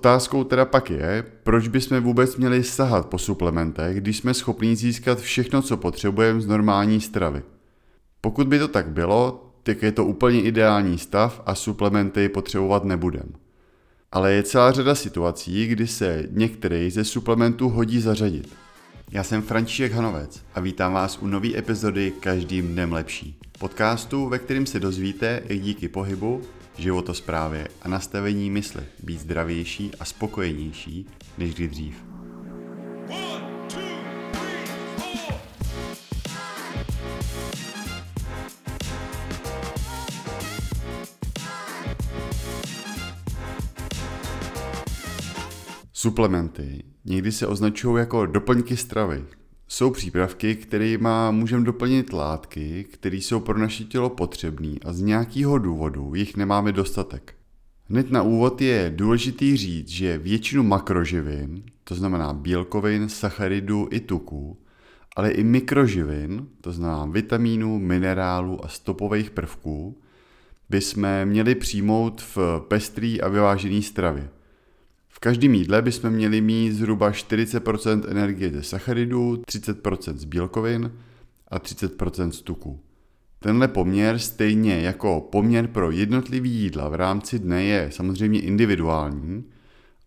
Otázkou teda pak je, proč bychom vůbec měli sahat po suplementech, když jsme schopni získat všechno, co potřebujeme z normální stravy. Pokud by to tak bylo, tak je to úplně ideální stav a suplementy potřebovat nebudem. Ale je celá řada situací, kdy se některý ze suplementů hodí zařadit. Já jsem František Hanovec a vítám vás u nové epizody Každým dnem lepší. Podcastu, ve kterém se dozvíte, jak díky pohybu, životosprávě a nastavení mysli být zdravější a spokojenější než kdy dřív. Suplementy někdy se označují jako doplňky stravy. Jsou přípravky, kterými můžeme doplnit látky, které jsou pro naše tělo potřebné a z nějakého důvodu jich nemáme dostatek. Hned na úvod je důležitý říct, že většinu makroživin, to znamená bílkovin, sacharidů i tuků, ale i mikroživin, to znamená vitamínů, minerálů a stopových prvků, bychom měli přijmout v pestrý a vyvážený stravě. Každém jídle bychom měli mít zhruba 40% energie ze sacharidů, 30% z bílkovin a 30% z tuků. Tenhle poměr stejně jako poměr pro jednotlivý jídla v rámci dne je samozřejmě individuální,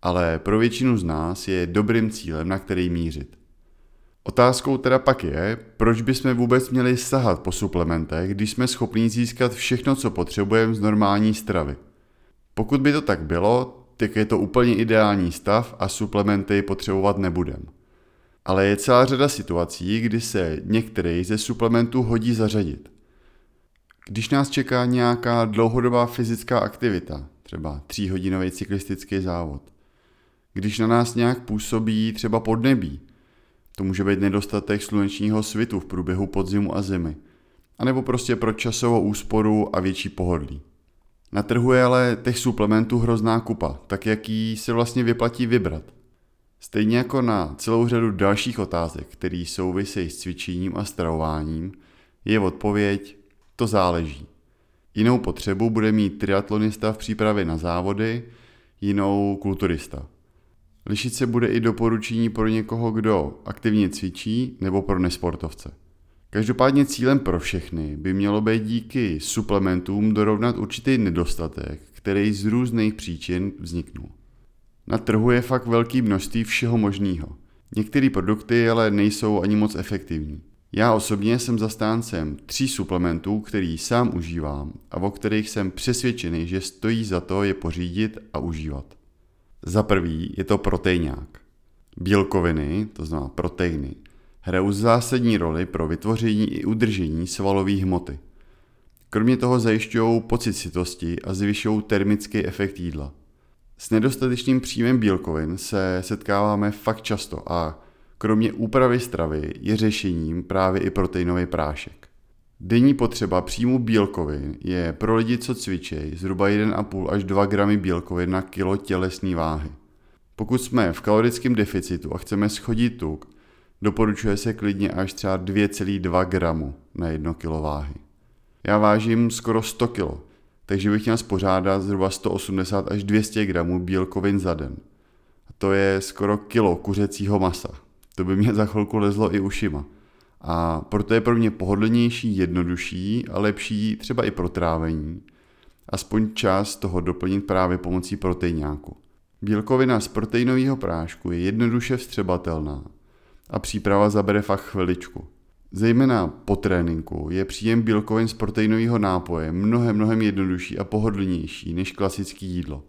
ale pro většinu z nás je dobrým cílem, na který mířit. Otázkou teda pak je, proč bychom vůbec měli sahat po suplementech, když jsme schopni získat všechno, co potřebujeme z normální stravy. Pokud by to tak bylo, tak je to úplně ideální stav a suplementy potřebovat nebudem. Ale je celá řada situací, kdy se některý ze suplementů hodí zařadit. Když nás čeká nějaká dlouhodobá fyzická aktivita, třeba tříhodinový cyklistický závod, když na nás nějak působí třeba podnebí, to může být nedostatek slunečního svitu v průběhu podzimu a zimy, anebo prostě pro časovou úsporu a větší pohodlí. Na trhu je ale těch suplementů hrozná kupa, tak jaký se vlastně vyplatí vybrat. Stejně jako na celou řadu dalších otázek, které souvisejí s cvičením a stravováním, je odpověď to záleží. Jinou potřebu bude mít triatlonista v přípravě na závody, jinou kulturista. Lišit se bude i doporučení pro někoho, kdo aktivně cvičí, nebo pro nesportovce. Každopádně cílem pro všechny by mělo být díky suplementům dorovnat určitý nedostatek, který z různých příčin vzniknul. Na trhu je fakt velký množství všeho možného. Některé produkty ale nejsou ani moc efektivní. Já osobně jsem zastáncem tří suplementů, který sám užívám a o kterých jsem přesvědčený, že stojí za to je pořídit a užívat. Za prvý je to proteinák. Bílkoviny, to znamená proteiny, hrajou zásadní roli pro vytvoření i udržení svalové hmoty. Kromě toho zajišťují pocit sytosti a zvyšují termický efekt jídla. S nedostatečným příjmem bílkovin se setkáváme fakt často a kromě úpravy stravy je řešením právě i proteinový prášek. Denní potřeba příjmu bílkovin je pro lidi, co cvičej, zhruba 1,5 až 2 gramy bílkovin na kilo tělesné váhy. Pokud jsme v kalorickém deficitu a chceme schodit tuk, Doporučuje se klidně až třeba 2,2 gramu na 1 kg váhy. Já vážím skoro 100 kg, takže bych měl spořádat zhruba 180 až 200 gramů bílkovin za den. A to je skoro kilo kuřecího masa. To by mě za chvilku lezlo i ušima. A proto je pro mě pohodlnější, jednodušší a lepší třeba i pro trávení. Aspoň čas toho doplnit právě pomocí proteináku. Bílkovina z proteinového prášku je jednoduše vstřebatelná a příprava zabere fakt chviličku. Zejména po tréninku je příjem bílkovin z proteinového nápoje mnohem, mnohem jednodušší a pohodlnější než klasické jídlo.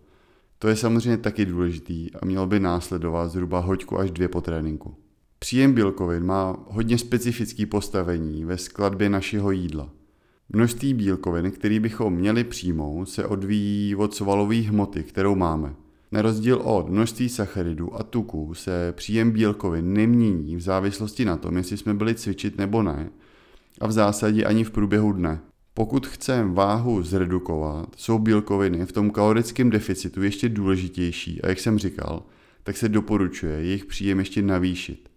To je samozřejmě taky důležitý a mělo by následovat zhruba hoďku až dvě po tréninku. Příjem bílkovin má hodně specifický postavení ve skladbě našeho jídla. Množství bílkovin, který bychom měli přijmout, se odvíjí od svalové hmoty, kterou máme. Na rozdíl od množství sacharidů a tuků se příjem bílkovin nemění v závislosti na tom, jestli jsme byli cvičit nebo ne, a v zásadě ani v průběhu dne. Pokud chceme váhu zredukovat, jsou bílkoviny v tom kalorickém deficitu ještě důležitější a jak jsem říkal, tak se doporučuje jejich příjem ještě navýšit.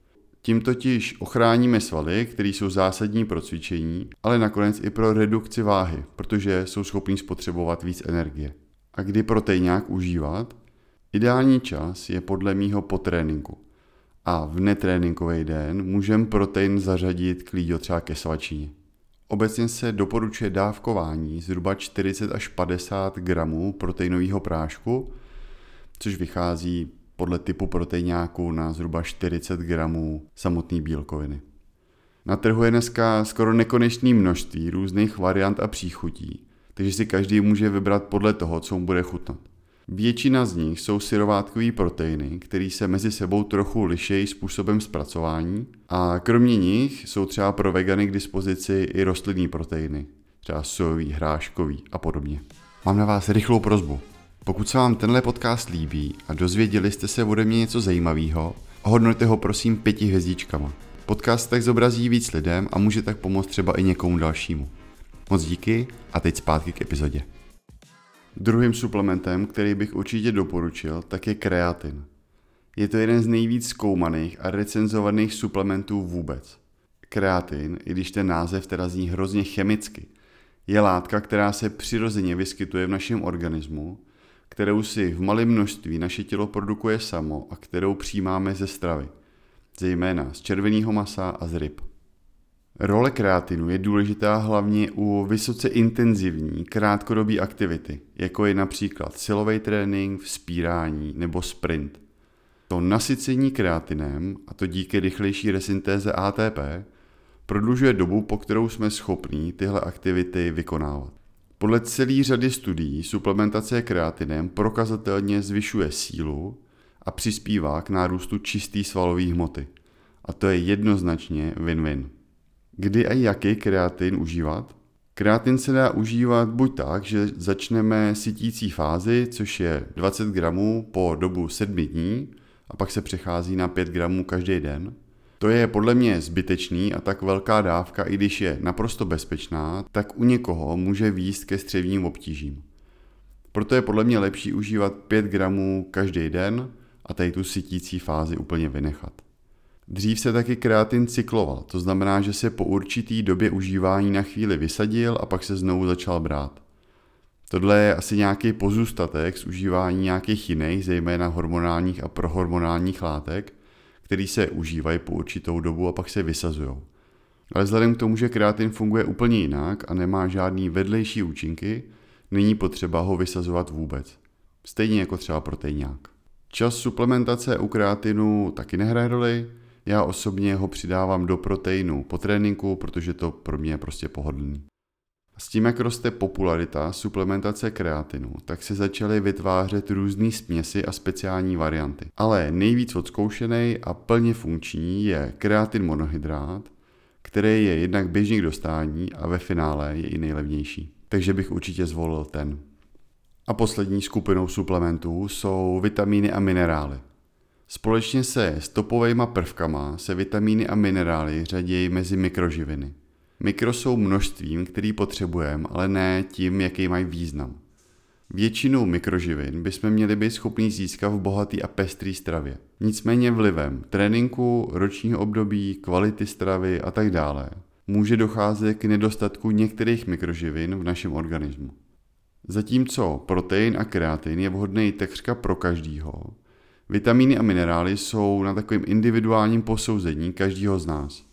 Tím totiž ochráníme svaly, které jsou zásadní pro cvičení, ale nakonec i pro redukci váhy, protože jsou schopní spotřebovat víc energie. A kdy proteinák užívat? Ideální čas je podle mýho po tréninku. A v netréninkový den můžeme protein zařadit klíďo třeba ke svačině. Obecně se doporučuje dávkování zhruba 40 až 50 gramů proteinového prášku, což vychází podle typu proteináku na zhruba 40 gramů samotné bílkoviny. Na trhu je dneska skoro nekonečné množství různých variant a příchutí, takže si každý může vybrat podle toho, co mu bude chutnat. Většina z nich jsou syrovátkové proteiny, které se mezi sebou trochu lišejí způsobem zpracování a kromě nich jsou třeba pro vegany k dispozici i rostlinné proteiny, třeba sojový, hráškový a podobně. Mám na vás rychlou prozbu. Pokud se vám tenhle podcast líbí a dozvěděli jste se ode mě něco zajímavého, ohodnoťte ho prosím pěti hvězdičkama. Podcast tak zobrazí víc lidem a může tak pomoct třeba i někomu dalšímu. Moc díky a teď zpátky k epizodě. Druhým suplementem, který bych určitě doporučil, tak je kreatin. Je to jeden z nejvíc zkoumaných a recenzovaných suplementů vůbec. Kreatin, i když ten název teda zní hrozně chemicky, je látka, která se přirozeně vyskytuje v našem organismu, kterou si v malém množství naše tělo produkuje samo a kterou přijímáme ze stravy, zejména z červeného masa a z ryb. Role kreatinu je důležitá hlavně u vysoce intenzivní krátkodobé aktivity, jako je například silový trénink, vzpírání nebo sprint. To nasycení kreatinem, a to díky rychlejší resyntéze ATP, prodlužuje dobu, po kterou jsme schopní tyhle aktivity vykonávat. Podle celé řady studií suplementace kreatinem prokazatelně zvyšuje sílu a přispívá k nárůstu čisté svalové hmoty. A to je jednoznačně win-win. Kdy a jaký kreatin užívat? Kreatin se dá užívat buď tak, že začneme sytící fázi, což je 20 gramů po dobu 7 dní, a pak se přechází na 5 gramů každý den. To je podle mě zbytečný a tak velká dávka, i když je naprosto bezpečná, tak u někoho může výst ke střevním obtížím. Proto je podle mě lepší užívat 5 gramů každý den a tady tu sytící fázi úplně vynechat. Dřív se taky kreatin cykloval, to znamená, že se po určitý době užívání na chvíli vysadil a pak se znovu začal brát. Tohle je asi nějaký pozůstatek z užívání nějakých jiných, zejména hormonálních a prohormonálních látek, který se užívají po určitou dobu a pak se vysazují. Ale vzhledem k tomu, že kreatin funguje úplně jinak a nemá žádný vedlejší účinky, není potřeba ho vysazovat vůbec. Stejně jako třeba proteinák. Čas suplementace u kreatinu taky nehraje roli, já osobně ho přidávám do proteinu po tréninku, protože to pro mě je prostě pohodlný. S tím, jak roste popularita suplementace kreatinu, tak se začaly vytvářet různé směsi a speciální varianty. Ale nejvíc odzkoušený a plně funkční je kreatin monohydrát, který je jednak běžný k dostání a ve finále je i nejlevnější. Takže bych určitě zvolil ten. A poslední skupinou suplementů jsou vitamíny a minerály. Společně se stopovými prvkama se vitamíny a minerály řadí mezi mikroživiny. Mikro jsou množstvím, který potřebujeme, ale ne tím, jaký mají význam. Většinu mikroživin bychom měli být schopni získat v bohatý a pestrý stravě. Nicméně vlivem tréninku, ročního období, kvality stravy a tak dále může docházet k nedostatku některých mikroživin v našem organismu. Zatímco protein a kreatin je vhodný takřka pro každýho, Vitamíny a minerály jsou na takovém individuálním posouzení každého z nás.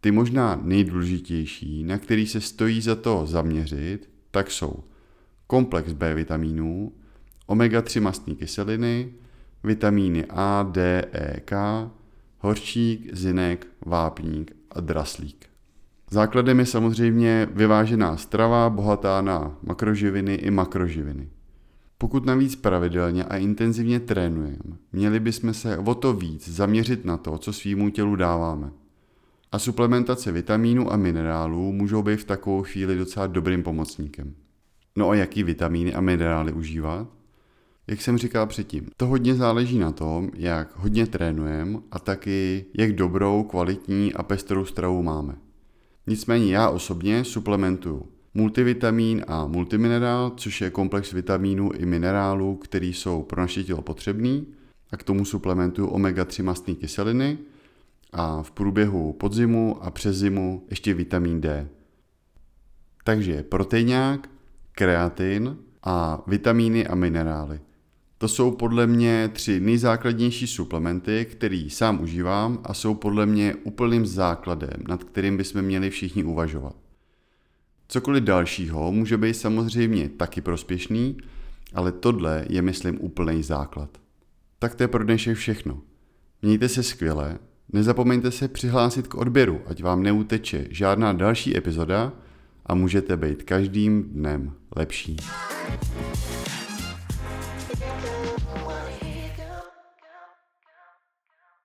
Ty možná nejdůležitější, na který se stojí za to zaměřit, tak jsou komplex B vitamínů, omega-3 mastní kyseliny, vitamíny A, D, E, K, horčík, zinek, vápník a draslík. Základem je samozřejmě vyvážená strava, bohatá na makroživiny i makroživiny. Pokud navíc pravidelně a intenzivně trénujeme, měli bychom se o to víc zaměřit na to, co svýmu tělu dáváme. A suplementace vitamínů a minerálů můžou být v takovou chvíli docela dobrým pomocníkem. No a jaký vitamíny a minerály užívat? Jak jsem říkal předtím, to hodně záleží na tom, jak hodně trénujeme a taky jak dobrou, kvalitní a pestrou stravu máme. Nicméně já osobně suplementuju multivitamín a multiminerál, což je komplex vitamínů i minerálů, které jsou pro naše tělo potřebný a k tomu suplementuju omega-3 mastné kyseliny a v průběhu podzimu a přes zimu ještě vitamin D. Takže proteinák, kreatin a vitamíny a minerály. To jsou podle mě tři nejzákladnější suplementy, který sám užívám a jsou podle mě úplným základem, nad kterým bychom měli všichni uvažovat. Cokoliv dalšího může být samozřejmě taky prospěšný, ale tohle je, myslím, úplný základ. Tak to je pro dnešek všechno. Mějte se skvěle, nezapomeňte se přihlásit k odběru, ať vám neuteče žádná další epizoda a můžete být každým dnem lepší.